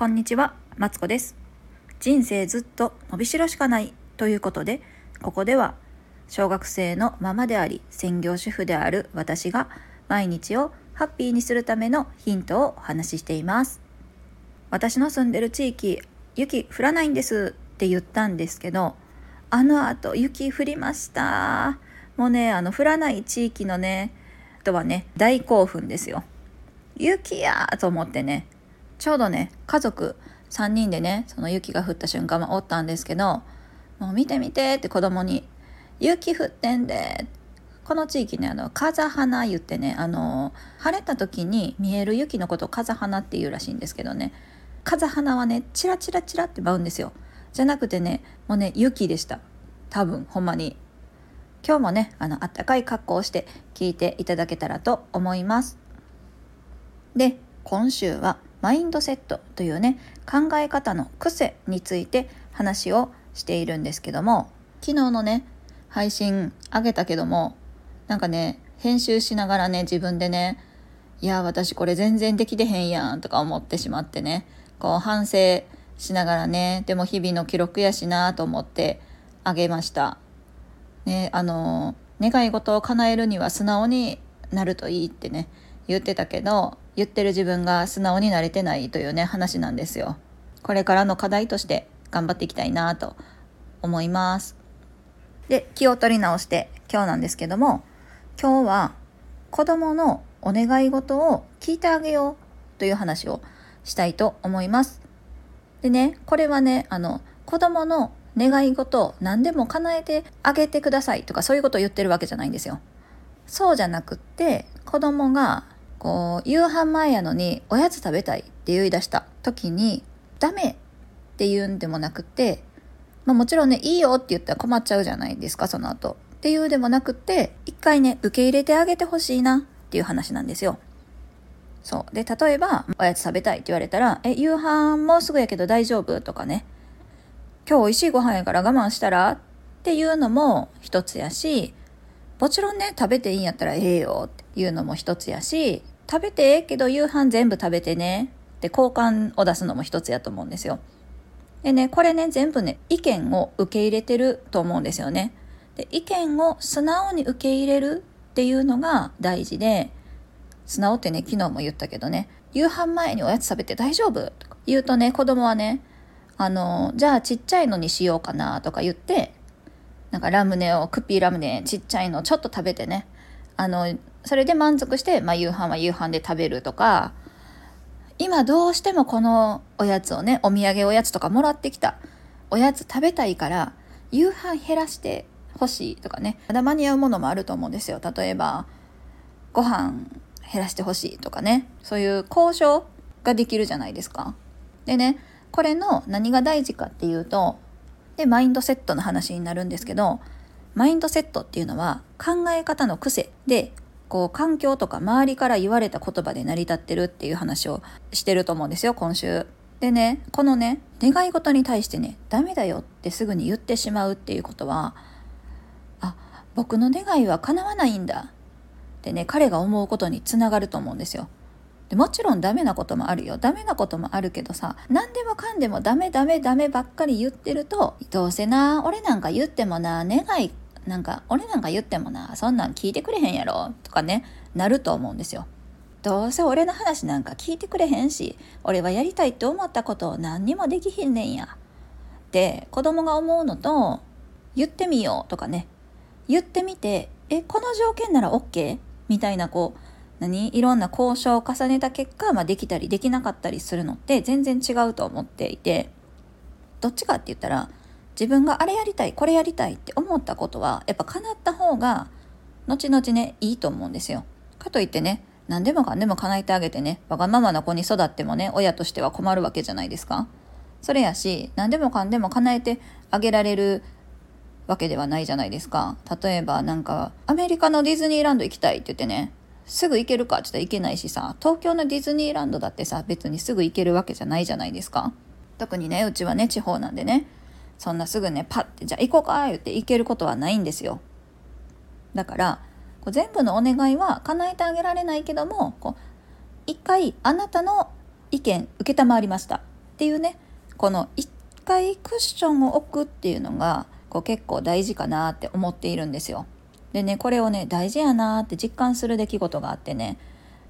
こんにちは、マツコです。人生ずっと伸びしろしかないということで、ここでは小学生のママであり、専業主婦である私が毎日をハッピーにするためのヒントをお話ししています。私の住んでる地域、雪降らないんですって言ったんですけど、あの後雪降りました。もうね、あの降らない地域のね、人はね、大興奮ですよ。雪やと思ってね、ちょうどね家族3人でねその雪が降った瞬間はおったんですけど「もう見て見て」って子供に「雪降ってんで」この地域ねあの風花言ってねあの晴れた時に見える雪のことを風花っていうらしいんですけどね。風花はねチラチラチラって舞うんですよ。じゃなくてねもうね雪でした。多分ほんまに。今日もねあのあったかい格好をして聞いていただけたらと思います。で今週はマインドセットというね考え方の癖について話をしているんですけども昨日のね配信あげたけどもなんかね編集しながらね自分でねいや私これ全然できてへんやんとか思ってしまってねこう反省しながらねでも日々の記録やしなと思ってあげました。ねあの願い事を叶えるには素直になるといいってね言ってたけど言ってる自分が素直になれてないというね話なんですよ。これからの課題として頑張っていきたいなと思います。で気を取り直して今日なんですけども今日は子供のお願い事を聞いてあげようという話をしたいと思います。でねこれはねあの子供の願い事を何でも叶えてあげてくださいとかそういうことを言ってるわけじゃないんですよ。そうじゃなくって子供がこう夕飯前やのにおやつ食べたいって言い出した時にダメって言うんでもなくて、まあ、もちろんねいいよって言ったら困っちゃうじゃないですかその後っていうでもなくて一回ね受け入れてあげてほしいなっていう話なんですよ。そうで例えばおやつ食べたいって言われたら「え夕飯もうすぐやけど大丈夫?」とかね「今日美味しいご飯やから我慢したら?」っていうのも一つやしもちろんね食べていいんやったらええよっていうのも一つやし食べてええけど夕飯全部食べてねって交換を出すのも一つやと思うんですよ。でねこれね全部ね意見を受け入れてると思うんですよね。で意見を素直に受け入れるっていうのが大事で素直ってね昨日も言ったけどね夕飯前におやつ食べて大丈夫とか言うとね子供はねあのじゃあちっちゃいのにしようかなとか言ってなんかラムネをクッピーラムネちっちゃいのちょっと食べてね。あのそれで満足して、まあ、夕飯は夕飯で食べるとか今どうしてもこのおやつをねお土産おやつとかもらってきた。おやつ食べたいから夕飯減らしてほしいとかね。まだ間に合うものもあると思うんですよ。例えばご飯減らしてほしいとかね。そういう交渉ができるじゃないですか。でねこれの何が大事かっていうとでマインドセットの話になるんですけどマインドセットっていうのは考え方の癖でこう環境とか周りから言われた言葉で成り立ってるっていう話をしてると思うんですよ今週。でねこのね願い事に対してねダメだよってすぐに言ってしまうっていうことはあ僕の願いは叶わないんだってね彼が思うことにつながると思うんですよ。でもちろんダメなこともあるよダメなこともあるけどさ何でもかんでもダメダメダメばっかり言ってるとどうせな俺なんか言ってもな願いなんか俺なんか言ってもなそんなん聞いてくれへんやろとかねなると思うんですよ。どうせ俺の話なんか聞いてくれへんし俺はやりたいって思ったことを何にもできひんねんやって子供が思うのと言ってみようとかね言ってみてえこの条件なら OK? みたいなこう何？いろんな交渉を重ねた結果、まあ、できたりできなかったりするのって全然違うと思っていてどっちかって言ったら自分があれやりたいこれやりたいって思ったことはやっぱ叶った方が後々ねいいと思うんですよ。かといってね何でもかんでも叶えてあげてねわがままな子に育ってもね親としては困るわけじゃないですか。それやし何でもかんでも叶えてあげられるわけではないじゃないですか。例えばなんかアメリカのディズニーランド行きたいって言ってねすぐ行けるか？って言ったら行けないしさ。東京のディズニーランドだってさ別にすぐ行けるわけじゃないじゃないですか。特にねうちはね地方なんでね。そんなすぐねパッてじゃあ行こうか言って行けることはないんですよ。だからこう全部のお願いは叶えてあげられないけどもこう一回あなたの意見承りました。っていうねこの一回クッションを置くっていうのがこう結構大事かなって思っているんですよ。でねこれをね大事やなって実感する出来事があってね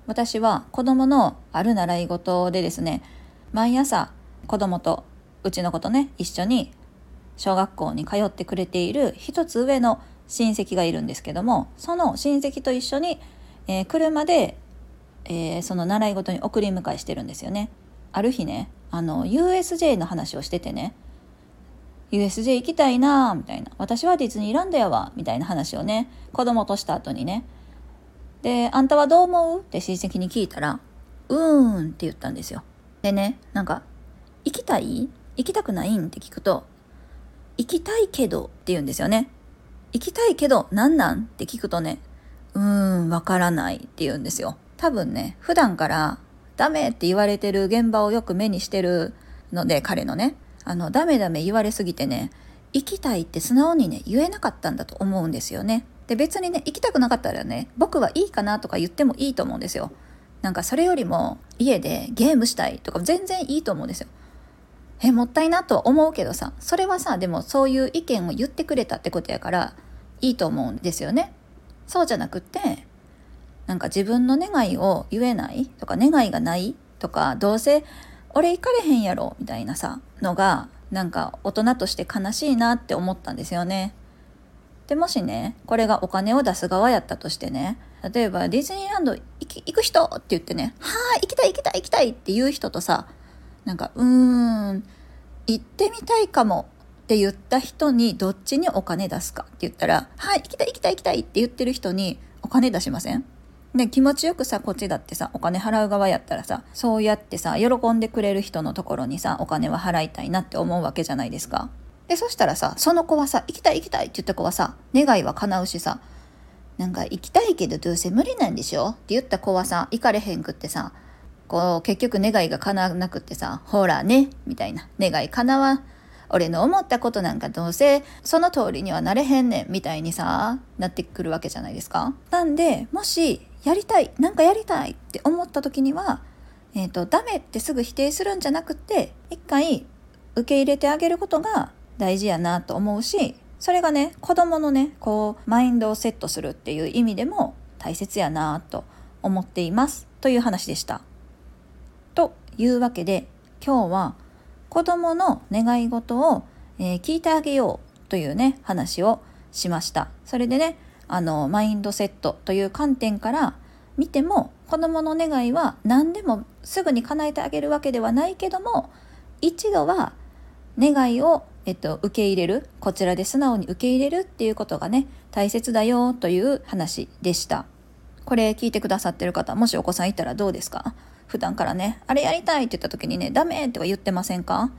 私は子供のある習い事でですね毎朝子供とうちの子とね一緒に小学校に通ってくれている一つ上の親戚がいるんですけどもその親戚と一緒に、えー、車で、えー、その習い事に送り迎えしてるんですよね。ある日ねあの USJ の話をしててね USJ 行きたいなみたいな。私はディズニーランドやわみたいな話をね子供とした後にね。であんたはどう思う？って親戚に聞いたらうーんって言ったんですよ。でねなんか行きたい？行きたくない？んって聞くと行きたいけどって言うんですよね。行きたいけど何なん？って聞くとね、うーん、わからない。って言うんですよ。多分ね、普段からダメって言われてる現場をよく目にしてるので、彼のね、あの、ダメダメ言われすぎてね、行きたいって素直にね、言えなかったんだと思うんですよね。で、別にね、行きたくなかったらね、僕はいいかなとか言ってもいいと思うんですよ。なんかそれよりも家でゲームしたいとか全然いいと思うんですよ。え、もったいなとは思うけどさ、それはさ、でもそういう意見を言ってくれたってことやから、いいと思うんですよね。そうじゃなくって、なんか自分の願いを言えないとか、願いがないとか、どうせ俺行かれへんやろみたいなさ、のが、なんか大人として悲しいなって思ったんですよね。でもしね、これがお金を出す側やったとしてね、例えばディズニーランド行く人って言ってね、はあ、行きたい行きたい行きたいって言う人とさ、なんかうーん行ってみたいかもって言った人にどっちにお金出すかって言ったら「はい行きたい行きたい行きたい」って言ってる人にお金出しません？で気持ちよくさこっちだってさお金払う側やったらさそうやってさ喜んでくれる人のところにさお金は払いたいなって思うわけじゃないですか。でそしたらさその子はさ行きたい行きたいって言った子はさ願いは叶うしさなんか行きたいけどどうせ無理なんでしょ？って言った子はさ行かれへんくってさこう、結局願いが叶わなくってさ、ほらね、みたいな。願い叶わ俺の思ったことなんかどうせその通りにはなれへんねんみたいにさなってくるわけじゃないですか。なんでもしやりたいなんかやりたいって思った時には、えーと、ダメってすぐ否定するんじゃなくて一回受け入れてあげることが大事やなと思うしそれがね子供のねこうマインドをセットするっていう意味でも大切やなと思っていますという話でした。というわけで今日は子供の願い事を、えー、聞いてあげようというね話をしましたそれでねあのマインドセットという観点から見ても子供の願いは何でもすぐに叶えてあげるわけではないけども一度は願いを、えっと、受け入れるこちらで素直に受け入れるっていうことがね大切だよという話でした。これ聞いてくださってる方もしお子さんいたらどうですか？普段からね、あれやりたいって言った時にね、ダメとか言ってませんか？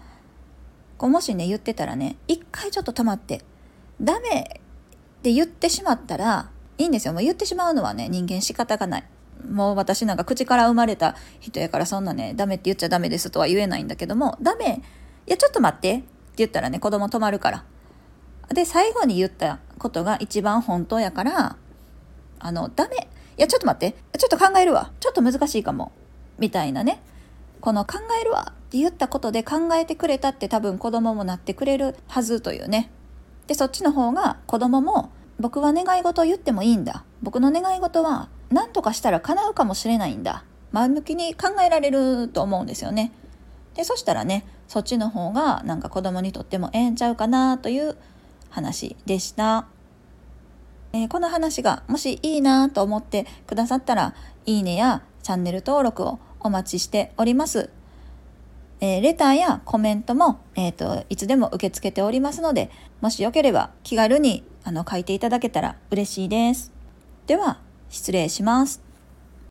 こうもしね、言ってたらね、一回ちょっと止まって、ダメって言ってしまったら、いいんですよ。もう言ってしまうのはね、人間仕方がない。もう私なんか口から生まれた人やからそんなね、ダメって言っちゃダメですとは言えないんだけども、ダメいや、ちょっと待ってって言ったらね、子供止まるから。で、最後に言ったことが一番本当やから、あの、ダメいや、ちょっと待って。ちょっと考えるわ。ちょっと難しいかも。みたいなねこの考えるわって言ったことで考えてくれたって多分子供もなってくれるはずというねでそっちの方が子供も僕は願い事を言ってもいいんだ。僕の願い事は何とかしたら叶うかもしれないんだ。前向きに考えられると思うんですよね。でそしたらねそっちの方がなんか子供にとってもええんちゃうかなという話でした、えー、この話がもしいいなと思ってくださったらいいねやチャンネル登録をお待ちしております。えー、レターやコメントも、えーと、いつでも受け付けておりますので、もしよければ気軽にあの書いていただけたら嬉しいです。では、失礼します。